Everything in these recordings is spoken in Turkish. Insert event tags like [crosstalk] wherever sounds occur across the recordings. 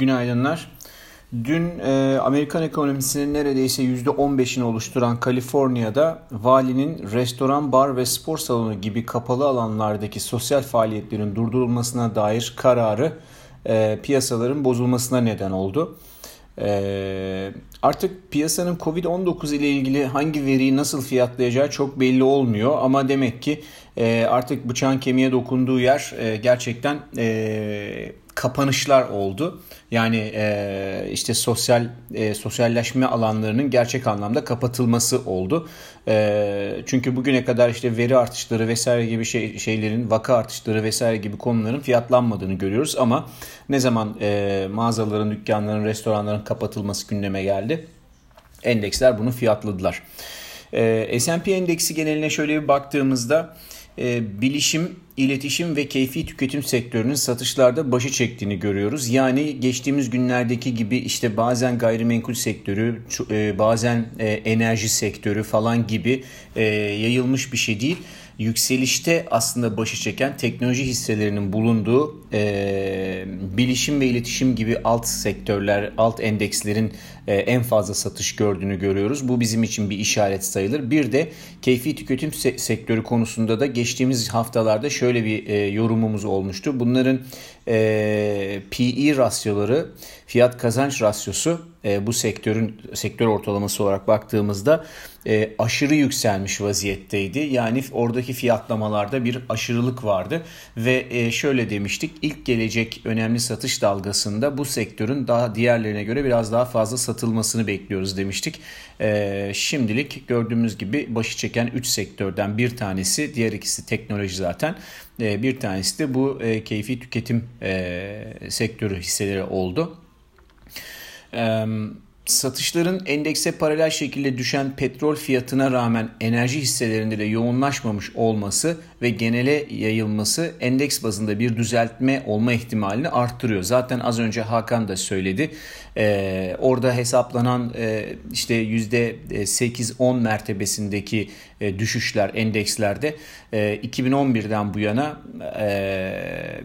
Günaydınlar. Dün e, Amerikan ekonomisinin neredeyse %15'ini oluşturan Kaliforniya'da valinin restoran, bar ve spor salonu gibi kapalı alanlardaki sosyal faaliyetlerin durdurulmasına dair kararı e, piyasaların bozulmasına neden oldu. E, artık piyasanın Covid-19 ile ilgili hangi veriyi nasıl fiyatlayacağı çok belli olmuyor ama demek ki e, artık bıçağın kemiğe dokunduğu yer e, gerçekten e, kapanışlar oldu. Yani e, işte sosyal e, sosyalleşme alanlarının gerçek anlamda kapatılması oldu. E, çünkü bugüne kadar işte veri artışları vesaire gibi şey, şeylerin vaka artışları vesaire gibi konuların fiyatlanmadığını görüyoruz ama ne zaman e, mağazaların, dükkanların, restoranların kapatılması gündeme geldi endeksler bunu fiyatladılar. E, S&P endeksi geneline şöyle bir baktığımızda e, bilişim, iletişim ve keyfi tüketim sektörünün satışlarda başı çektiğini görüyoruz. Yani geçtiğimiz günlerdeki gibi işte bazen gayrimenkul sektörü, e, bazen e, enerji sektörü falan gibi e, yayılmış bir şey değil yükselişte aslında başı çeken teknoloji hisselerinin bulunduğu e, bilişim ve iletişim gibi alt sektörler, alt endekslerin e, en fazla satış gördüğünü görüyoruz. Bu bizim için bir işaret sayılır. Bir de keyfi tüketim se- sektörü konusunda da geçtiğimiz haftalarda şöyle bir e, yorumumuz olmuştu. Bunların e, PE rasyoları, fiyat kazanç rasyosu e, bu sektörün sektör ortalaması olarak baktığımızda e, aşırı yükselmiş vaziyetteydi. Yani oradaki fiyatlamalarda bir aşırılık vardı ve e, şöyle demiştik ilk gelecek önemli satış dalgasında bu sektörün daha diğerlerine göre biraz daha fazla satılmasını bekliyoruz demiştik. E, şimdilik gördüğümüz gibi başı çeken 3 sektörden bir tanesi diğer ikisi teknoloji zaten bir tanesi de bu e, keyfi tüketim e, sektörü hisseleri oldu. Evet satışların endekse paralel şekilde düşen petrol fiyatına rağmen enerji hisselerinde de yoğunlaşmamış olması ve genele yayılması endeks bazında bir düzeltme olma ihtimalini arttırıyor. Zaten az önce Hakan da söyledi. Ee, orada hesaplanan e, işte %8-10 mertebesindeki e, düşüşler endekslerde e, 2011'den bu yana e,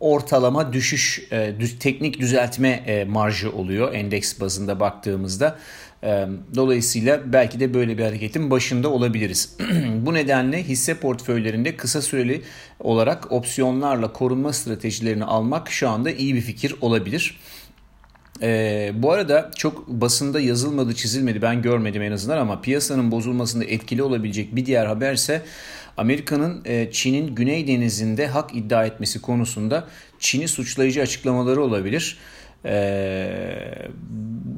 ortalama düşüş, e, düz, teknik düzeltme e, marjı oluyor endeks bazında baktığımızda. E, dolayısıyla belki de böyle bir hareketin başında olabiliriz. [clears throat] Bu nedenle hisse portföylerinde kısa süreli olarak opsiyonlarla korunma stratejilerini almak şu anda iyi bir fikir olabilir. Ee, bu arada çok basında yazılmadı çizilmedi ben görmedim en azından ama piyasanın bozulmasında etkili olabilecek bir diğer haber ise Amerika'nın e, Çin'in Güney Denizi'nde hak iddia etmesi konusunda Çin'i suçlayıcı açıklamaları olabilir. Ee,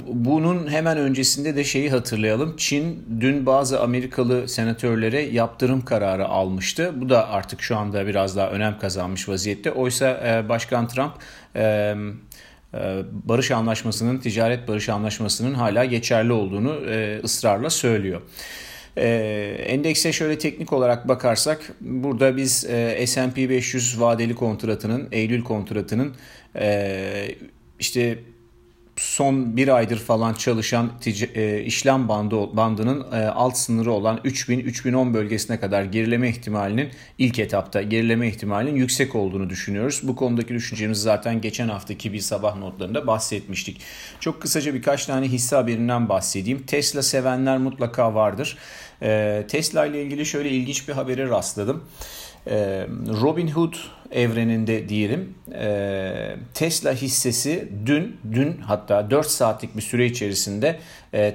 bunun hemen öncesinde de şeyi hatırlayalım. Çin dün bazı Amerikalı senatörlere yaptırım kararı almıştı. Bu da artık şu anda biraz daha önem kazanmış vaziyette. Oysa e, Başkan Trump e, e, barış anlaşmasının, ticaret barış anlaşmasının hala geçerli olduğunu e, ısrarla söylüyor. E, endekse şöyle teknik olarak bakarsak burada biz e, S&P 500 vadeli kontratının, Eylül kontratının e, işte son bir aydır falan çalışan e, işlem bandı bandının e, alt sınırı olan 3000-3010 bölgesine kadar gerileme ihtimalinin ilk etapta gerileme ihtimalinin yüksek olduğunu düşünüyoruz. Bu konudaki düşüncemizi zaten geçen haftaki bir sabah notlarında bahsetmiştik. Çok kısaca birkaç tane hisse haberinden bahsedeyim. Tesla sevenler mutlaka vardır. E, Tesla ile ilgili şöyle ilginç bir habere rastladım. Robin Hood evreninde diyelim Tesla hissesi dün dün hatta 4 saatlik bir süre içerisinde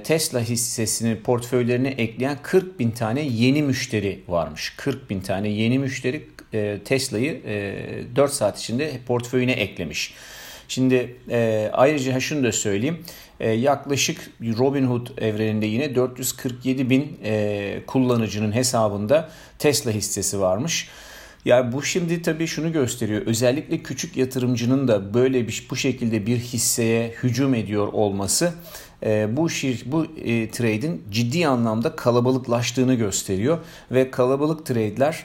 Tesla hissesini portföylerine ekleyen 40 bin tane yeni müşteri varmış. 40 bin tane yeni müşteri Tesla'yı 4 saat içinde portföyüne eklemiş. Şimdi e, ayrıca şunu da söyleyeyim. E, yaklaşık Robinhood evreninde yine 447 bin e, kullanıcının hesabında Tesla hissesi varmış. Yani bu şimdi tabii şunu gösteriyor. Özellikle küçük yatırımcının da böyle bir bu şekilde bir hisseye hücum ediyor olması e, bu şir, bu e, trade'in ciddi anlamda kalabalıklaştığını gösteriyor ve kalabalık trade'ler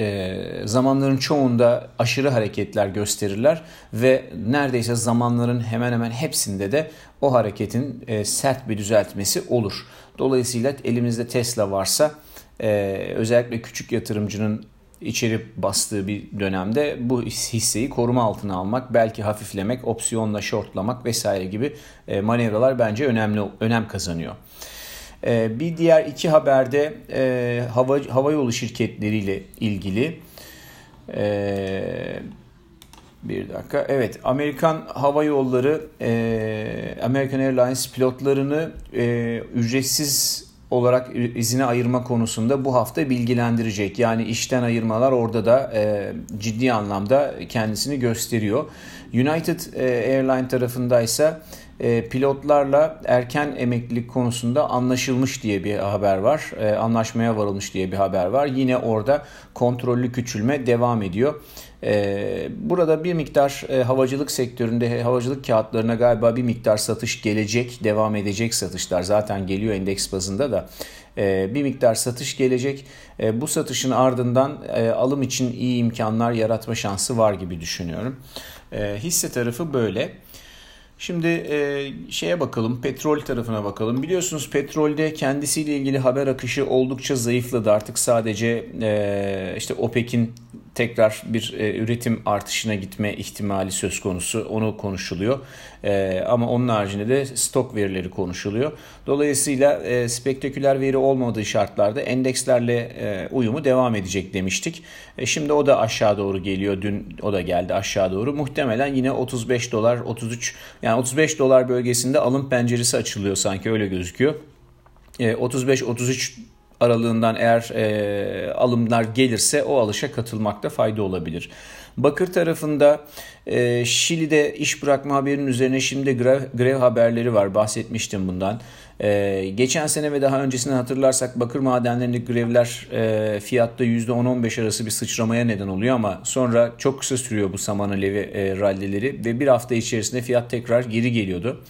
e, zamanların çoğunda aşırı hareketler gösterirler ve neredeyse zamanların hemen hemen hepsinde de o hareketin e, sert bir düzeltmesi olur. Dolayısıyla elimizde Tesla varsa e, özellikle küçük yatırımcının içeri bastığı bir dönemde bu hisseyi koruma altına almak, belki hafiflemek, opsiyonla shortlamak vesaire gibi e, manevralar bence önemli önem kazanıyor. E, bir diğer iki haberde e, hava hava yolu şirketleriyle ilgili. Bir dakika. Evet, Amerikan Hava Yolları, American Airlines pilotlarını ücretsiz olarak izine ayırma konusunda bu hafta bilgilendirecek. Yani işten ayırmalar orada da e, ciddi anlamda kendisini gösteriyor. United e, Airline tarafındaysa e, pilotlarla erken emeklilik konusunda anlaşılmış diye bir haber var. E, anlaşmaya varılmış diye bir haber var. Yine orada kontrollü küçülme devam ediyor. E, burada bir miktar havacılık sektöründe havacılık kağıtlarına galiba bir miktar satış gelecek, devam edecek satışlar zaten geliyor endeks bazında da bir miktar satış gelecek. Bu satışın ardından alım için iyi imkanlar yaratma şansı var gibi düşünüyorum. Hisse tarafı böyle. Şimdi e, şeye bakalım, petrol tarafına bakalım. Biliyorsunuz petrolde kendisiyle ilgili haber akışı oldukça zayıfladı. Artık sadece e, işte OPEC'in tekrar bir e, üretim artışına gitme ihtimali söz konusu. Onu konuşuluyor. E, ama onun haricinde de stok verileri konuşuluyor. Dolayısıyla e, spektaküler veri olmadığı şartlarda endekslerle e, uyumu devam edecek demiştik. E, şimdi o da aşağı doğru geliyor. Dün o da geldi aşağı doğru. Muhtemelen yine 35 dolar 33 yani 35 dolar bölgesinde alım penceresi açılıyor sanki öyle gözüküyor. E, 35-33 aralığından eğer e, alımlar gelirse o alışa katılmakta fayda olabilir. Bakır tarafında e, Şili'de iş bırakma haberinin üzerine şimdi grev, grev haberleri var bahsetmiştim bundan. E, geçen sene ve daha öncesini hatırlarsak bakır madenlerindeki grevler e, fiyatta %10-15 arası bir sıçramaya neden oluyor ama sonra çok kısa sürüyor bu saman alevi e, rallileri ve bir hafta içerisinde fiyat tekrar geri geliyordu.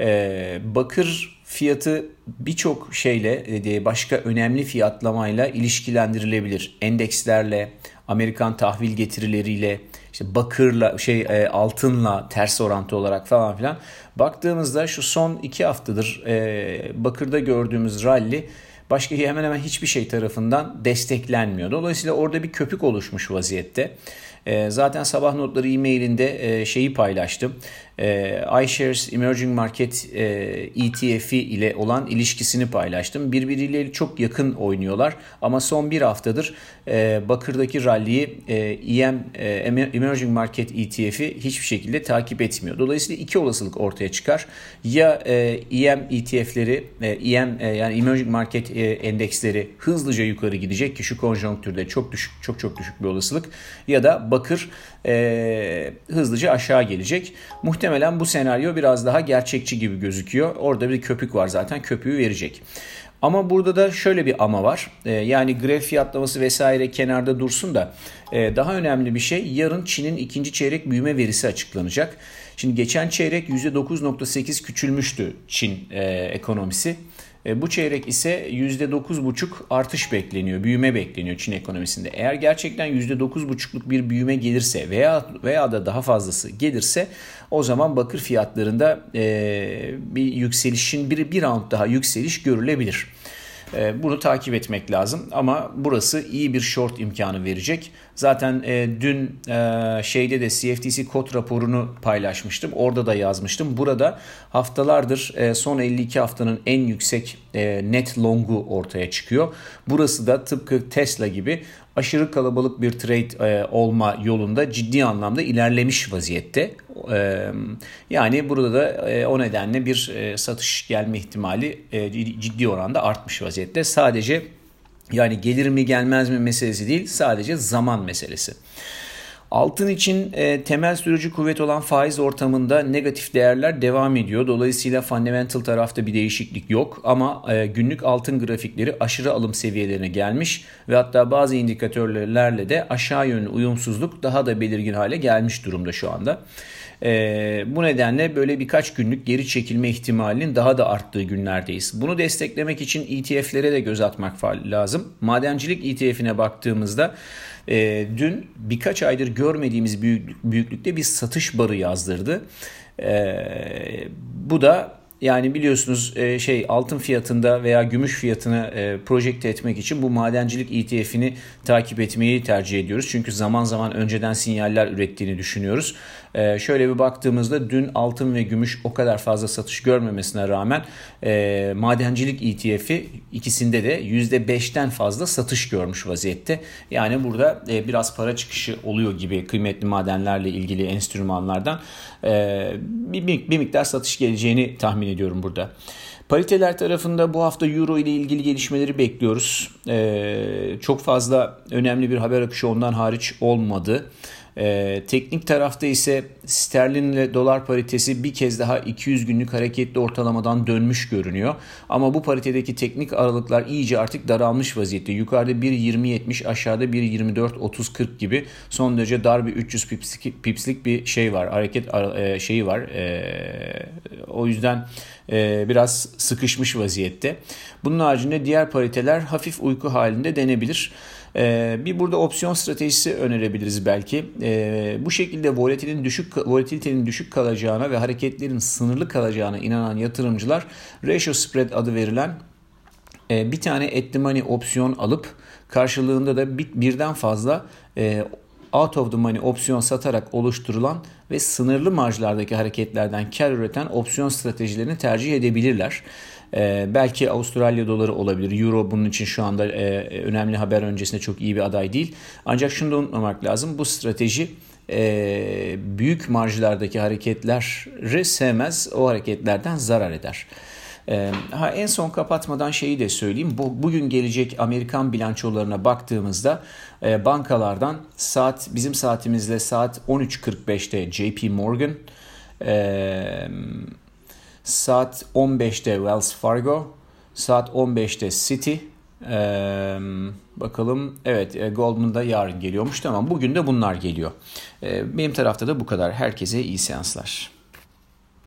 E, bakır fiyatı birçok şeyle başka önemli fiyatlamayla ilişkilendirilebilir. Endekslerle, Amerikan tahvil getirileriyle, işte bakırla, şey e, altınla ters orantı olarak falan filan. Baktığımızda şu son iki haftadır e, bakırda gördüğümüz rally başka hemen hemen hiçbir şey tarafından desteklenmiyor. Dolayısıyla orada bir köpük oluşmuş vaziyette. E, zaten sabah notları e-mailinde e, şeyi paylaştım. E, iShares Emerging Market e, ETF'i ile olan ilişkisini paylaştım. Birbiriyle çok yakın oynuyorlar ama son bir haftadır e, Bakır'daki rally'yi e, EM e, Emerging Market ETF'i hiçbir şekilde takip etmiyor. Dolayısıyla iki olasılık ortaya çıkar. Ya e, EM ETF'leri, e, EM e, yani Emerging Market e, endeksleri hızlıca yukarı gidecek ki şu konjonktürde çok düşük, çok çok düşük bir olasılık ya da Bakır e, hızlıca aşağı gelecek. Muhtemelen bu senaryo biraz daha gerçekçi gibi gözüküyor. Orada bir köpük var zaten köpüğü verecek. Ama burada da şöyle bir ama var. E, yani grev fiyatlaması vesaire kenarda dursun da e, daha önemli bir şey yarın Çin'in ikinci çeyrek büyüme verisi açıklanacak. Şimdi geçen çeyrek %9.8 küçülmüştü Çin e, ekonomisi. E, bu çeyrek ise %9,5 artış bekleniyor, büyüme bekleniyor Çin ekonomisinde. Eğer gerçekten %9,5'luk bir büyüme gelirse veya veya da daha fazlası gelirse o zaman bakır fiyatlarında e, bir yükselişin bir, bir round daha yükseliş görülebilir. E, bunu takip etmek lazım ama burası iyi bir short imkanı verecek. Zaten e, dün e, şeyde de CFTC kod raporunu paylaşmıştım. Orada da yazmıştım. Burada haftalardır e, son 52 haftanın en yüksek net longu ortaya çıkıyor. Burası da tıpkı Tesla gibi aşırı kalabalık bir trade e, olma yolunda ciddi anlamda ilerlemiş vaziyette. E, yani burada da e, o nedenle bir e, satış gelme ihtimali e, ciddi oranda artmış vaziyette. Sadece yani gelir mi gelmez mi meselesi değil sadece zaman meselesi. Altın için e, temel sürücü kuvvet olan faiz ortamında negatif değerler devam ediyor. Dolayısıyla fundamental tarafta bir değişiklik yok ama e, günlük altın grafikleri aşırı alım seviyelerine gelmiş ve hatta bazı indikatörlerle de aşağı yönlü uyumsuzluk daha da belirgin hale gelmiş durumda şu anda. E, bu nedenle böyle birkaç günlük geri çekilme ihtimalinin daha da arttığı günlerdeyiz. Bunu desteklemek için ETF'lere de göz atmak lazım. Madencilik ETF'ine baktığımızda e, dün birkaç aydır görmediğimiz büyük, büyüklükte bir satış barı yazdırdı. E, bu da Yani biliyorsunuz e, şey altın fiyatında veya gümüş fiyatını e, projekte etmek için bu madencilik ETF'ini takip etmeyi tercih ediyoruz. Çünkü zaman zaman önceden sinyaller ürettiğini düşünüyoruz. E, şöyle bir baktığımızda dün altın ve gümüş o kadar fazla satış görmemesine rağmen madencilik ETF'i ikisinde de %5'ten fazla satış görmüş vaziyette. Yani burada biraz para çıkışı oluyor gibi kıymetli madenlerle ilgili enstrümanlardan bir miktar satış geleceğini tahmin ediyorum burada. Pariteler tarafında bu hafta Euro ile ilgili gelişmeleri bekliyoruz. Ee, çok fazla önemli bir haber akışı ondan hariç olmadı. Ee, teknik tarafta ise sterlin ile dolar paritesi bir kez daha 200 günlük hareketli ortalamadan dönmüş görünüyor. Ama bu paritedeki teknik aralıklar iyice artık daralmış vaziyette. Yukarıda 1.20.70 aşağıda 1.24.30-40 gibi son derece dar bir 300 pipslik, pipslik bir şey var. Hareket e, şeyi var. E, o yüzden e, biraz sıkışmış vaziyette. Bunun haricinde diğer pariteler hafif uyku halinde denebilir. Ee, bir burada opsiyon stratejisi önerebiliriz belki. Ee, bu şekilde volatilitenin düşük volatilitenin düşük kalacağına ve hareketlerin sınırlı kalacağına inanan yatırımcılar ratio spread adı verilen e, bir tane the money opsiyon alıp karşılığında da birden fazla e, out of the money opsiyon satarak oluşturulan ve sınırlı marjlardaki hareketlerden kar üreten opsiyon stratejilerini tercih edebilirler. Ee, belki Avustralya doları olabilir. Euro bunun için şu anda e, önemli haber öncesinde çok iyi bir aday değil. Ancak şunu da unutmamak lazım. Bu strateji e, büyük marjlardaki hareketleri sevmez. O hareketlerden zarar eder. E, ha, en son kapatmadan şeyi de söyleyeyim. Bu, bugün gelecek Amerikan bilançolarına baktığımızda e, bankalardan saat bizim saatimizle saat 13.45'te JP Morgan, e, Saat 15'te Wells Fargo. Saat 15'te City. Ee, bakalım evet e, Goldman da yarın geliyormuş tamam bugün de bunlar geliyor. Ee, benim tarafta da bu kadar. Herkese iyi seanslar.